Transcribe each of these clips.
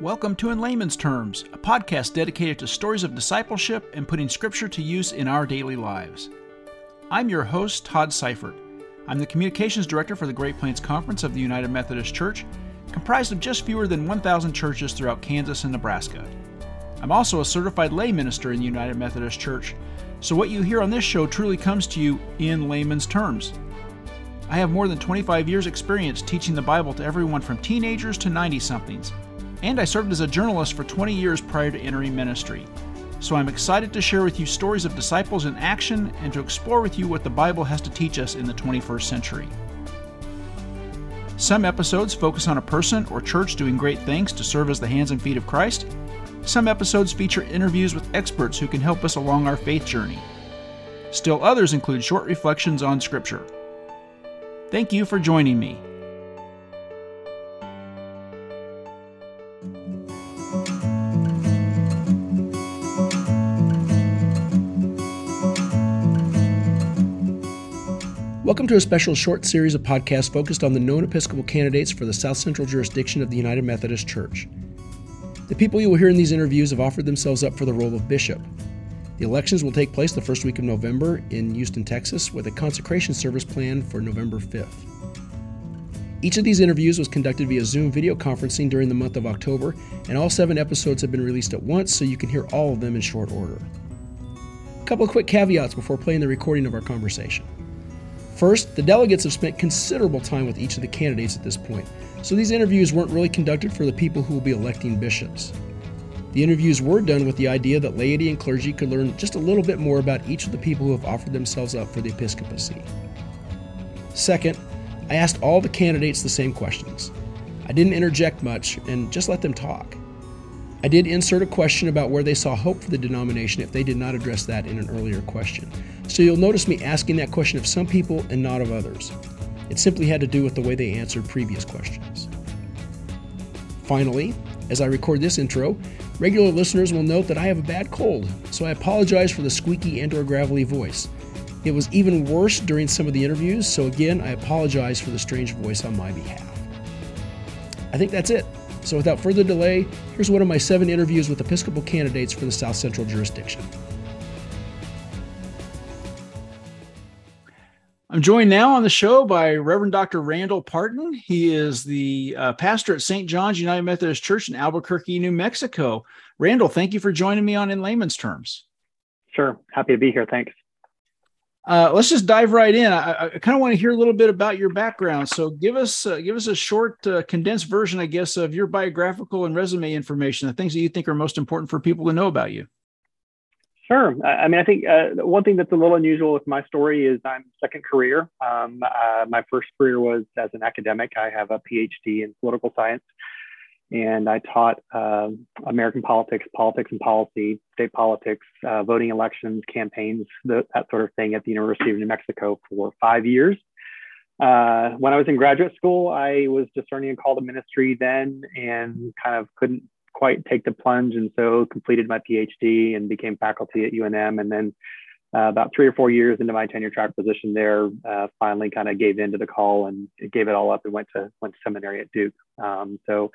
Welcome to In Layman's Terms, a podcast dedicated to stories of discipleship and putting Scripture to use in our daily lives. I'm your host, Todd Seifert. I'm the Communications Director for the Great Plains Conference of the United Methodist Church, comprised of just fewer than 1,000 churches throughout Kansas and Nebraska. I'm also a certified lay minister in the United Methodist Church, so what you hear on this show truly comes to you in layman's terms. I have more than 25 years' experience teaching the Bible to everyone from teenagers to 90 somethings and I served as a journalist for 20 years prior to entering ministry. So I'm excited to share with you stories of disciples in action and to explore with you what the Bible has to teach us in the 21st century. Some episodes focus on a person or church doing great things to serve as the hands and feet of Christ. Some episodes feature interviews with experts who can help us along our faith journey. Still others include short reflections on Scripture. Thank you for joining me. To a special short series of podcasts focused on the known Episcopal candidates for the South Central jurisdiction of the United Methodist Church. The people you will hear in these interviews have offered themselves up for the role of bishop. The elections will take place the first week of November in Houston, Texas, with a consecration service planned for November 5th. Each of these interviews was conducted via Zoom video conferencing during the month of October, and all seven episodes have been released at once so you can hear all of them in short order. A couple of quick caveats before playing the recording of our conversation. First, the delegates have spent considerable time with each of the candidates at this point, so these interviews weren't really conducted for the people who will be electing bishops. The interviews were done with the idea that laity and clergy could learn just a little bit more about each of the people who have offered themselves up for the episcopacy. Second, I asked all the candidates the same questions. I didn't interject much and just let them talk. I did insert a question about where they saw hope for the denomination if they did not address that in an earlier question. So you'll notice me asking that question of some people and not of others. It simply had to do with the way they answered previous questions. Finally, as I record this intro, regular listeners will note that I have a bad cold, so I apologize for the squeaky and or gravelly voice. It was even worse during some of the interviews, so again, I apologize for the strange voice on my behalf. I think that's it. So without further delay, here's one of my seven interviews with Episcopal candidates for the South Central jurisdiction. I'm joined now on the show by Reverend Dr. Randall Parton. He is the uh, pastor at St. John's United Methodist Church in Albuquerque, New Mexico. Randall, thank you for joining me on In Layman's Terms. Sure. Happy to be here. Thanks. Uh, let's just dive right in. I, I kind of want to hear a little bit about your background. So, give us uh, give us a short, uh, condensed version, I guess, of your biographical and resume information, the things that you think are most important for people to know about you. Sure. I mean, I think uh, one thing that's a little unusual with my story is I'm second career. Um, uh, my first career was as an academic. I have a PhD in political science and I taught uh, American politics, politics and policy, state politics, uh, voting elections, campaigns, the, that sort of thing at the University of New Mexico for five years. Uh, when I was in graduate school, I was discerning a call to ministry then and kind of couldn't quite take the plunge. And so completed my PhD and became faculty at UNM. And then uh, about three or four years into my tenure track position there, uh, finally kind of gave in to the call and gave it all up and went to went to seminary at Duke. Um, so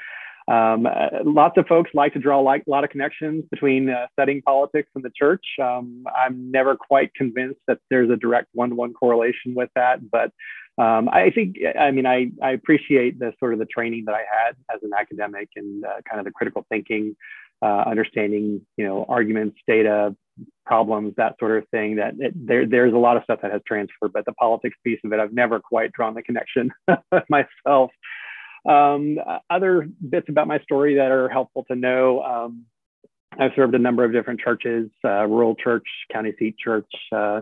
um, uh, lots of folks like to draw a lot of connections between uh, studying politics and the church. Um, I'm never quite convinced that there's a direct one-to-one correlation with that, but um, I think, I mean, I, I appreciate the sort of the training that I had as an academic and uh, kind of the critical thinking, uh, understanding, you know, arguments, data, problems, that sort of thing. That it, there, there's a lot of stuff that has transferred, but the politics piece of it, I've never quite drawn the connection myself. Um, other bits about my story that are helpful to know. Um, I've served a number of different churches, uh, rural church, county seat church, uh,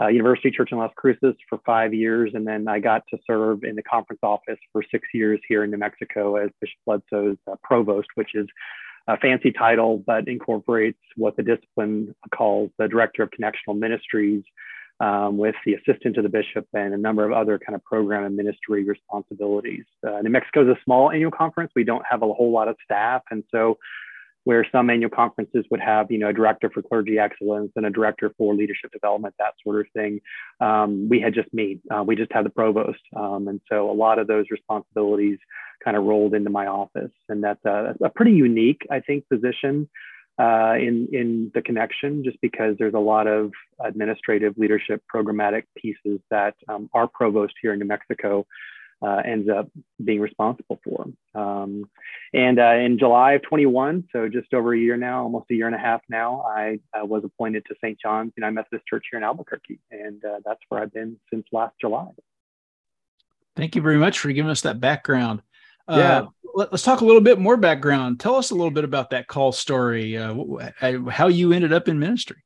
uh, University Church in Las Cruces for five years. And then I got to serve in the conference office for six years here in New Mexico as Bishop Bledsoe's uh, provost, which is a fancy title, but incorporates what the discipline calls the Director of Connectional Ministries, um, with the assistant to the bishop and a number of other kind of program and ministry responsibilities. Uh, New Mexico is a small annual conference. We don't have a whole lot of staff. And so where some annual conferences would have, you know, a director for clergy excellence and a director for leadership development, that sort of thing. Um, we had just me. Uh, we just had the provost, um, and so a lot of those responsibilities kind of rolled into my office, and that's a, a pretty unique, I think, position uh, in in the connection, just because there's a lot of administrative leadership programmatic pieces that um, our provost here in New Mexico uh, ends up being responsible for. Um, and uh, in July of 21, so just over a year now, almost a year and a half now, I was appointed to St. John's United Methodist Church here in Albuquerque, and uh, that's where I've been since last July. Thank you very much for giving us that background. Uh, yeah. Let, us talk a little bit more background. Tell us a little bit about that call story, uh, how you ended up in ministry.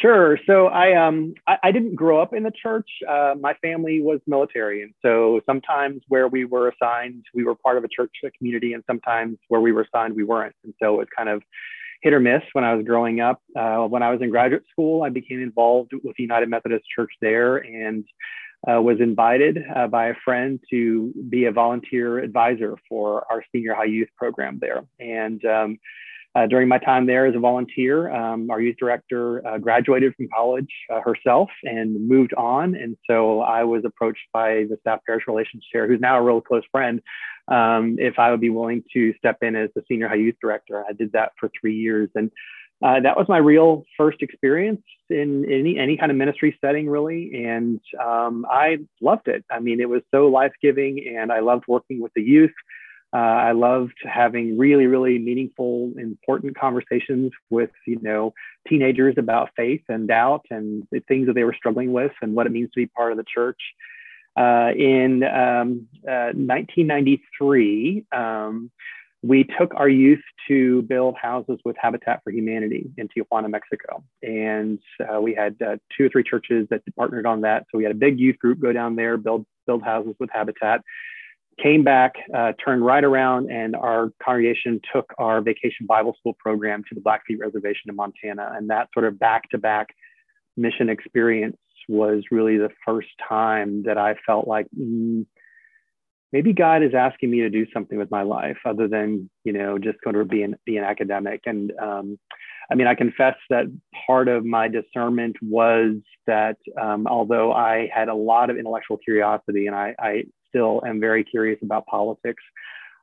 Sure. So I um I, I, didn't grow up in the church. Uh, my family was military, and so sometimes where we were assigned, we were part of a church community, and sometimes where we were assigned, we weren't. And so it was kind of hit or miss when I was growing up. Uh, when I was in graduate school, I became involved with the United Methodist Church there, and uh, was invited uh, by a friend to be a volunteer advisor for our senior high youth program there, and um, uh, during my time there as a volunteer, um, our youth director uh, graduated from college uh, herself and moved on. And so I was approached by the staff parish relations chair, who's now a real close friend, um, if I would be willing to step in as the senior high youth director. I did that for three years. And uh, that was my real first experience in any, any kind of ministry setting, really. And um, I loved it. I mean, it was so life giving, and I loved working with the youth. Uh, I loved having really, really meaningful, important conversations with, you know, teenagers about faith and doubt and the things that they were struggling with and what it means to be part of the church. Uh, in um, uh, 1993, um, we took our youth to build houses with Habitat for Humanity in Tijuana, Mexico. And uh, we had uh, two or three churches that partnered on that. So we had a big youth group go down there, build, build houses with Habitat came back, uh, turned right around, and our congregation took our vacation Bible school program to the Blackfeet Reservation in Montana. And that sort of back to back mission experience was really the first time that I felt like mm, maybe God is asking me to do something with my life other than, you know, just going to be an, be an academic. And um, I mean, I confess that part of my discernment was that um, although I had a lot of intellectual curiosity and I, I still am very curious about politics.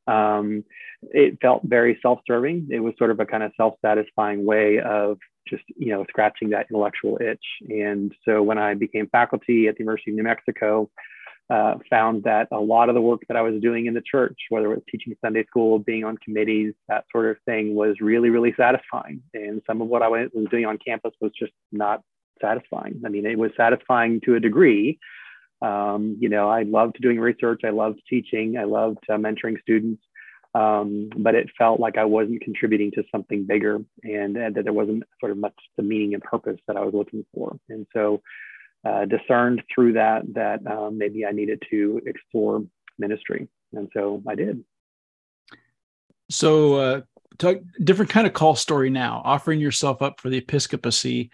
Um, it felt very self-serving. It was sort of a kind of self-satisfying way of just you know scratching that intellectual itch. And so when I became faculty at the University of New Mexico, uh, found that a lot of the work that I was doing in the church, whether it was teaching Sunday school, being on committees, that sort of thing, was really, really satisfying. And some of what I was doing on campus was just not satisfying. I mean, it was satisfying to a degree, um, you know, I loved doing research. I loved teaching. I loved uh, mentoring students. Um, but it felt like I wasn't contributing to something bigger and, and, that there wasn't sort of much the meaning and purpose that I was looking for. And so uh, discerned through that that um, maybe I needed to explore ministry. And so I did. So, uh, talk, different kind of call story now, offering yourself up for the episcopacy.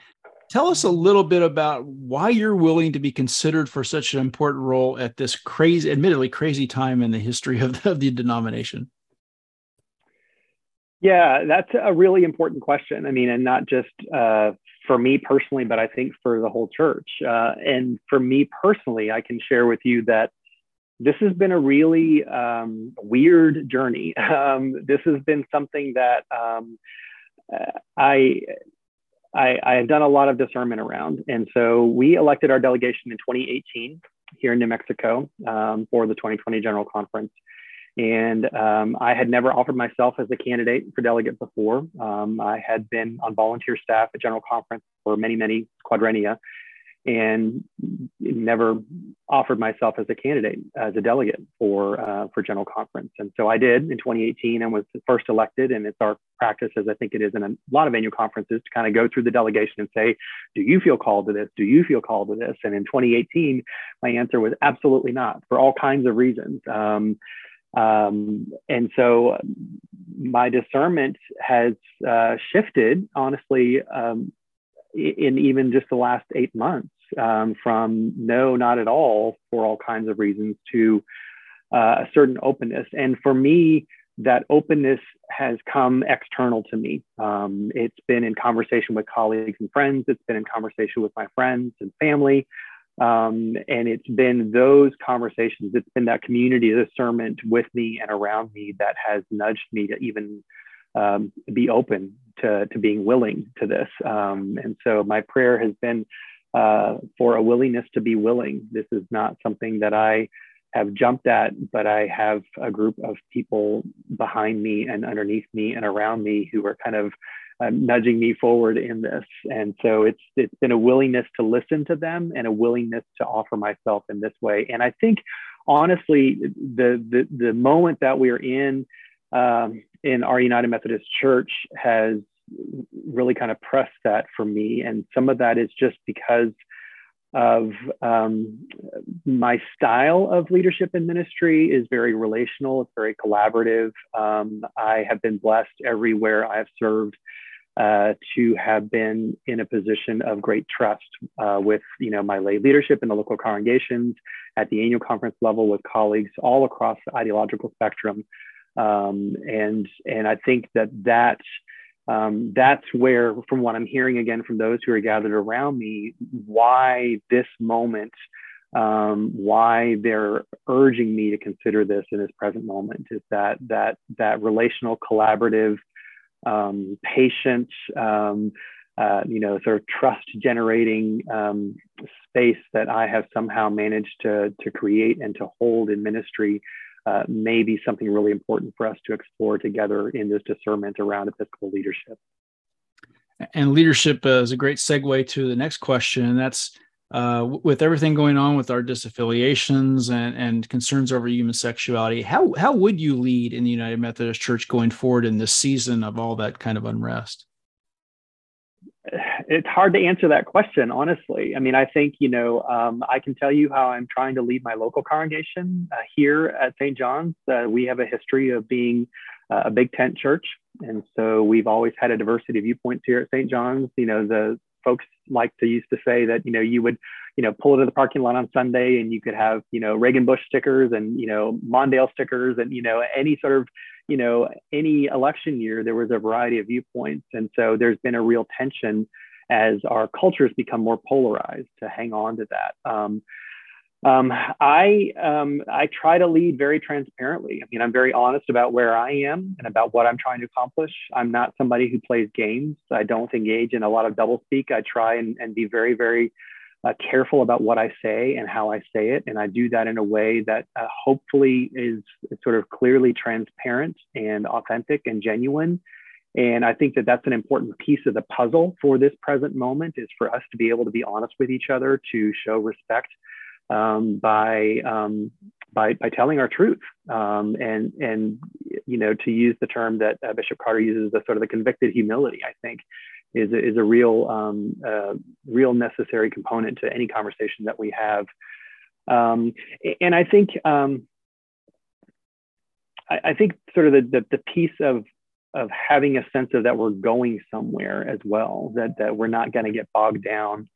Tell us a little bit about why you're willing to be considered for such an important role at this crazy, admittedly crazy time in the history of the, of the denomination. Yeah, that's a really important question. I mean, and not just uh, for me personally, but I think for the whole church. Uh, and for me personally, I can share with you that this has been a really um, weird journey. Um, this has been something that um, uh, I I, I have done a lot of discernment around. And so we elected our delegation in 2018 here in New Mexico um, for the 2020 General Conference. And um, I had never offered myself as a candidate for delegate before. Um, I had been on volunteer staff at General Conference for many, many quadrennia and never offered myself as a candidate as a delegate for uh, for general conference. And so i did in 2018 and was first elected. And it's our practice as i think it is in a lot of annual conferences to kind of go through the delegation and say do you feel called to this? Do you feel called to this? And in 2018 my answer was absolutely not for all kinds of reasons. Um, um, and so my discernment has uh, shifted honestly um, in even just the last eight months um, from no, not at all, for all kinds of reasons, to uh, a certain openness. And for me, that openness has come external to me. Um, it's been in conversation with colleagues and friends. It's been in conversation with my friends and family. Um, and it's been those conversations, it's been that community discernment with me and around me that has nudged me to even um, be open to, to being willing to this. Um, and so my prayer has been uh, for a willingness to be willing. This is not something that I have jumped at, but I have a group of people behind me and underneath me and around me who are kind of uh, nudging me forward in this. And so it's it's been a willingness to listen to them and a willingness to offer myself in this way. And I think honestly, the the, the moment that we're in um, in our United Methodist Church has really kind of pressed that for me. And some of that is just because of um, my style of leadership and ministry is very relational. It's very collaborative. Um, I have been blessed everywhere I have served uh, to have been in a position of great trust uh, with, you know, my lay leadership in the local congregations, at the annual conference level with colleagues all across the ideological spectrum, um, and and I think that that um, that's where, from what I'm hearing again from those who are gathered around me, why this moment, um, why they're urging me to consider this in this present moment is that that that relational, collaborative, um, patient, um, uh, you know, sort of trust generating um, space that I have somehow managed to to create and to hold in ministry uh, may be something really important for us to explore together in this discernment around Episcopal leadership. And leadership uh, is a great segue to the next question, and that's uh, with everything going on with our disaffiliations and, and concerns over human sexuality, how how would you lead in the United Methodist Church going forward in this season of all that kind of unrest? it's hard to answer that question, honestly. I mean, I think, you know, um, I can tell you how I'm trying to lead my local congregation uh, here at St. John's. Uh, we have a history of being uh, a big tent church. And so we've always had a diversity of viewpoints here at St. John's. You know, the folks like to used to say that, you know, you would, you know, pull into the parking lot on Sunday and you could have, you know, Reagan Bush stickers and, you know, Mondale stickers and, you know, any sort of, you know, any election year, there was a variety of viewpoints. And so there's been a real tension as our cultures become more polarized to hang on to that. Um, um, I um, I try to lead very transparently. I mean, I'm very honest about where I am and about what I'm trying to accomplish. I'm not somebody who plays games. I don't engage in a lot of doublespeak. I try and, and be very very uh, careful about what I say and how I say it, and I do that in a way that uh, hopefully is, is sort of clearly transparent and authentic and genuine and I think that that's an important piece of the puzzle for this present moment is for us to be able to be honest with each other, to show respect um, by, um, by, by telling our truth. Um, and, and, you know, to use the term that uh, Bishop Carter uses, the sort of the convicted humility, I think is, is a real, uh, real necessary component to any conversation that we have. Um, and I think, I, I think sort of the, the, the piece of of having a sense of that we're going somewhere as well, that, that we're not going to get bogged down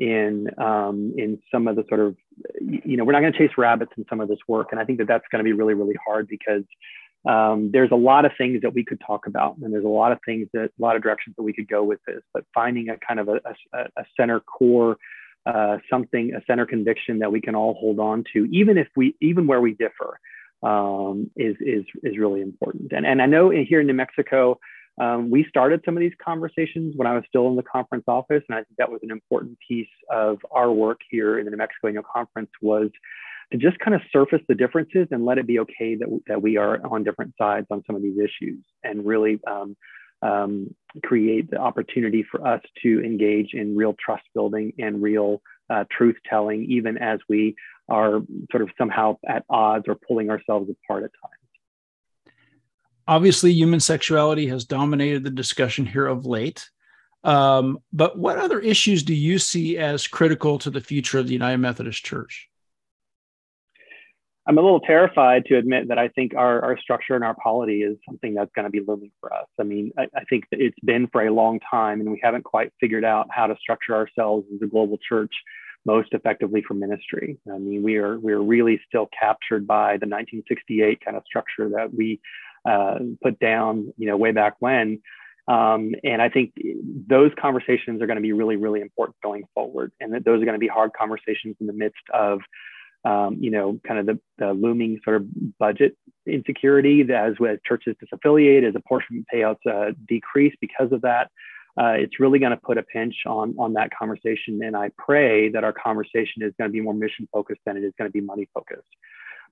in um, in some of the sort of you know we're not going to chase rabbits in some of this work and i think that that's going to be really really hard because um, there's a lot of things that we could talk about and there's a lot of things that a lot of directions that we could go with this but finding a kind of a, a, a center core uh, something a center conviction that we can all hold on to even if we even where we differ um, is, is, is really important. And, and I know here in New Mexico, um, we started some of these conversations when I was still in the conference office, and I think that was an important piece of our work here in the New Mexico Annual Conference was to just kind of surface the differences and let it be okay that, that we are on different sides on some of these issues and really um, um, create the opportunity for us to engage in real trust building and real uh, truth telling, even as we are sort of somehow at odds or pulling ourselves apart at times. Obviously, human sexuality has dominated the discussion here of late. Um, but what other issues do you see as critical to the future of the United Methodist Church? I'm a little terrified to admit that I think our, our structure and our polity is something that's going to be looming for us. I mean, I, I, think that it's been for a long time and we haven't quite figured out how to structure ourselves as a global church most effectively for ministry. I mean, we are we are really still captured by the 1968 kind of structure that we uh, put down, you know, way back when. Um, and I think those conversations are going to be really, really important going forward, and that those are going to be hard conversations in the midst of, um, you know, kind of the, the, looming sort of budget insecurity as as churches disaffiliate, as apportionment payouts uh, decrease because of that. Uh, it's really going to put a pinch on on that conversation, and I pray that our conversation is going to be more mission focused than it is going to be money focused.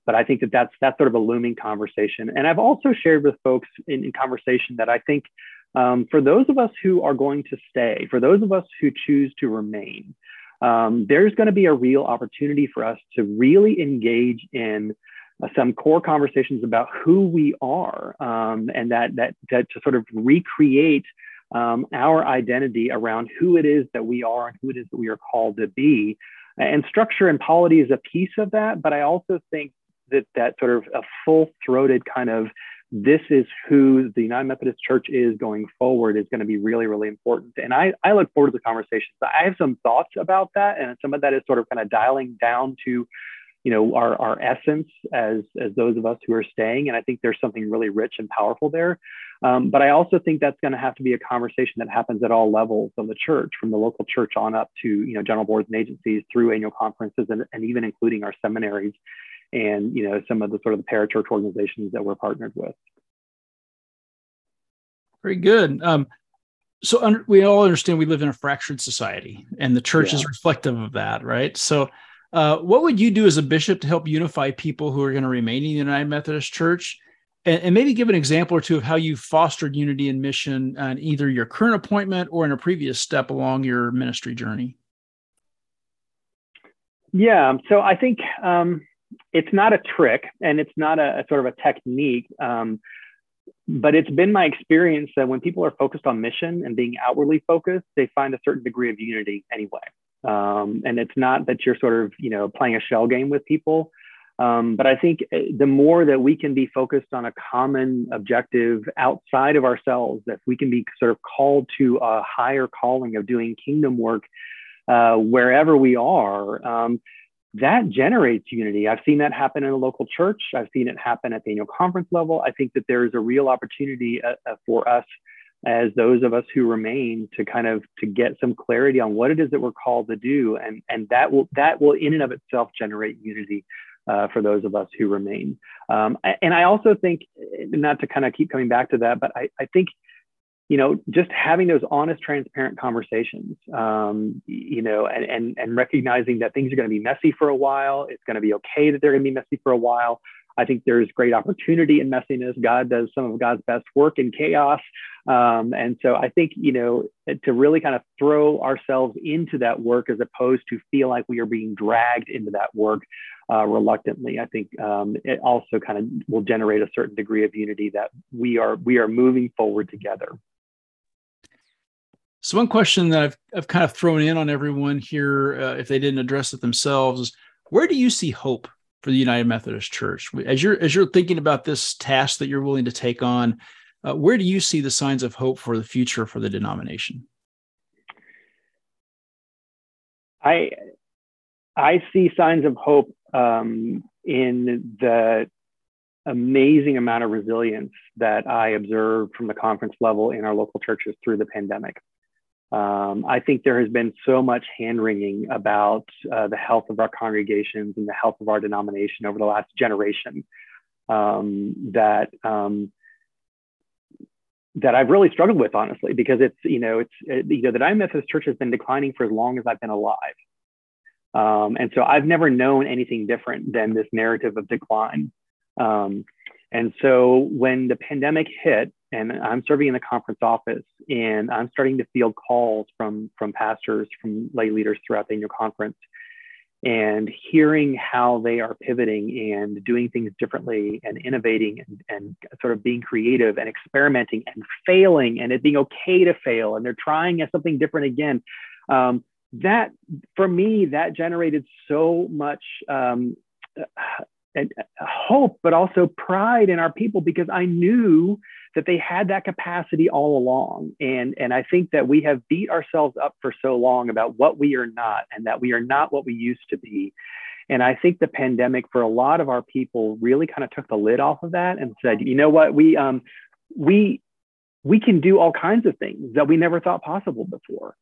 But I think that that's that's sort of a looming conversation, and I've also shared with folks in, in conversation that I think um, for those of us who are going to stay, for those of us who choose to remain, um, there's going to be a real opportunity for us to really engage in uh, some core conversations about who we are um, and that, that, that to sort of recreate um, our identity around who it is that we are and who it is that we are called to be. And structure and polity is a piece of that, but I also think that that sort of a full throated kind of this is who the United Methodist Church is going forward is going to be really, really important. And I, I look forward to the conversations. I have some thoughts about that. And some of that is sort of kind of dialing down to, you know, our, our essence as, as those of us who are staying. And I think there's something really rich and powerful there. Um, but I also think that's going to have to be a conversation that happens at all levels of the church, from the local church on up to, you know, general boards and agencies through annual conferences and, and even including our seminaries and you know some of the sort of the parachurch organizations that we're partnered with. Very good. Um, so under, we all understand we live in a fractured society, and the church yeah. is reflective of that, right? So, uh, what would you do as a bishop to help unify people who are going to remain in the United Methodist Church? And, and, maybe give an example or two of how you fostered unity and mission on either your current appointment or in a previous step along your ministry journey. Yeah, so I think um, it's not a trick and it's not a, a sort of a technique. Um, but it's been my experience that when people are focused on mission and being outwardly focused, they find a certain degree of unity anyway. Um, and it's not that you're sort of, you know, playing a shell game with people. Um, but I think uh, the more that we can be focused on a common objective outside of ourselves, that we can be sort of called to a higher calling of doing kingdom work uh, wherever we are, um, that generates unity. I've seen that happen in a local church. I've seen it happen at the annual conference level. I think that there is a real opportunity uh, uh, for us as those of us who remain to kind of to get some clarity on what it is that we're called to do and and that will that will in and of itself generate unity uh, for those of us who remain um, and i also think not to kind of keep coming back to that but i, I think you know, just having those honest, transparent conversations, um, you know, and, and, and recognizing that things are going to be messy for a while. It's going to be okay that they're going to be messy for a while. I think there's great opportunity in messiness. God does some of God's best work in chaos. Um, and so I think, you know, to really kind of throw ourselves into that work as opposed to feel like we are being dragged into that work uh, reluctantly, I think um, it also kind of will generate a certain degree of unity that we are we are moving forward together. So one question that I've, I've kind of thrown in on everyone here, uh, if they didn't address it themselves, is where do you see hope for the United Methodist Church as you're as you're thinking about this task that you're willing to take on? Uh, where do you see the signs of hope for the future for the denomination? I I see signs of hope um, in the amazing amount of resilience that I observed from the conference level in our local churches through the pandemic. Um, I think there has been so much hand wringing about uh, the health of our congregations and the health of our denomination over the last generation um, that um, that I've really struggled with, honestly, because it's you know it's it, you know the United Church has been declining for as long as I've been alive, um, and so I've never known anything different than this narrative of decline. Um, and so when the pandemic hit, and I'm serving in the conference office, and I'm starting to field calls from from pastors, from lay leaders throughout the annual conference, and hearing how they are pivoting and doing things differently and innovating and, and sort of being creative and experimenting and failing and it being okay to fail and they're trying something different again. Um, that for me, that generated so much um, and uh, hope, but also pride in our people because I knew that they had that capacity all along. And, and I think that we have beat ourselves up for so long about what we are not and that we are not what we used to be. And I think the pandemic for a lot of our people really kind of took the lid off of that and said, you know what, we um, we we can do all kinds of things that we never thought possible before.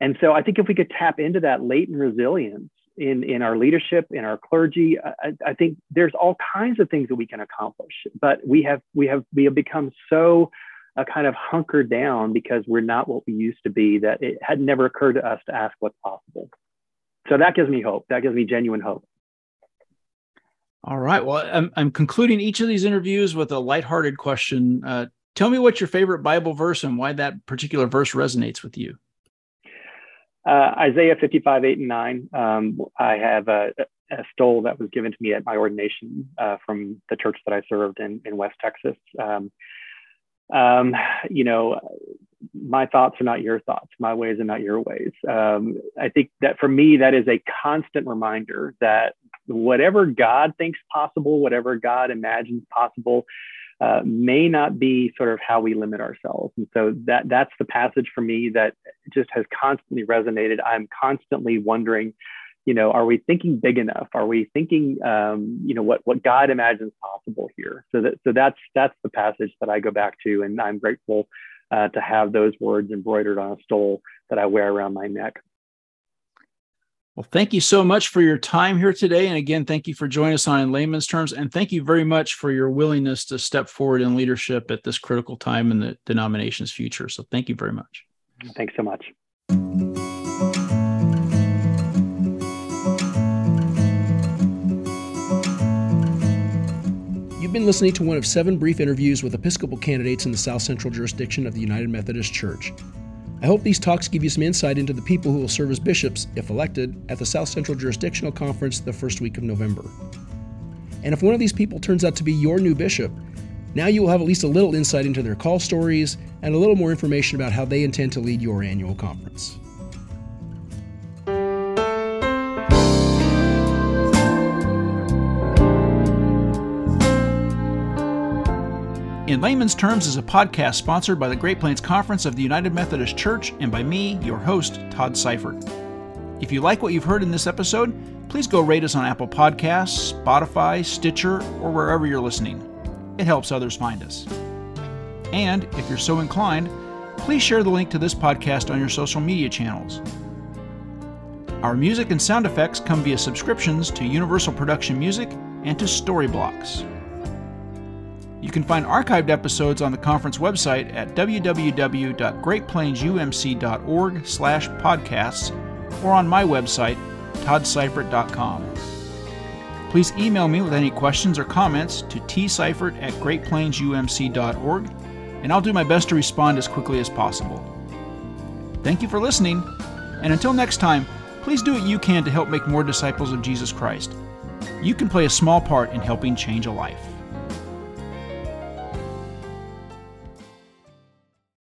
And so I think if we could tap into that latent resilience in, in our leadership, in our clergy, I, I think there's all kinds of things that we can accomplish. But we have we have we have become so uh, kind of hunkered down because we're not what we used to be that it had never occurred to us to ask what's possible. So that gives me hope. That gives me genuine hope. All right. Well, I'm, I'm concluding each of these interviews with a lighthearted question. Uh, tell me what's your favorite Bible verse and why that particular verse resonates with you. Uh, Isaiah 55, 8 and 9. Um, I have a, a, stole that was given to me at my ordination uh, from the church that I served in, in West Texas. Um, um, you know, my thoughts are not your thoughts, my ways are not your ways. Um, I think that for me, that is a constant reminder that whatever God thinks possible, whatever God imagines possible, uh, may not be sort of how we limit ourselves. And so that that's the passage for me that just has constantly resonated. I'm constantly wondering, you know, are we thinking big enough? Are we thinking, um, you know, what what God imagines possible here? So that so that's that's the passage that I go back to, and I'm grateful uh, to have those words embroidered on a stole that I wear around my neck. Well, thank you so much for your time here today. And again, thank you for joining us on In Layman's Terms. And thank you very much for your willingness to step forward in leadership at this critical time in the denomination's future. So thank you very much. Thanks so much. You've been listening to one of seven brief interviews with Episcopal candidates in the South Central jurisdiction of the United Methodist Church. I hope these talks give you some insight into the people who will serve as bishops, if elected, at the South Central Jurisdictional Conference the first week of November. And if one of these people turns out to be your new bishop, now you will have at least a little insight into their call stories and a little more information about how they intend to lead your annual conference. In Layman's Terms is a podcast sponsored by the Great Plains Conference of the United Methodist Church and by me, your host, Todd Seifert. If you like what you've heard in this episode, please go rate us on Apple Podcasts, Spotify, Stitcher, or wherever you're listening. It helps others find us. And if you're so inclined, please share the link to this podcast on your social media channels. Our music and sound effects come via subscriptions to Universal Production Music and to Storyblocks. You can find archived episodes on the conference website at www.greatplainsumc.org slash podcasts or on my website, toddseifert.com. Please email me with any questions or comments to tseifert at greatplainsumc.org, and I'll do my best to respond as quickly as possible. Thank you for listening, and until next time, please do what you can to help make more disciples of Jesus Christ. You can play a small part in helping change a life.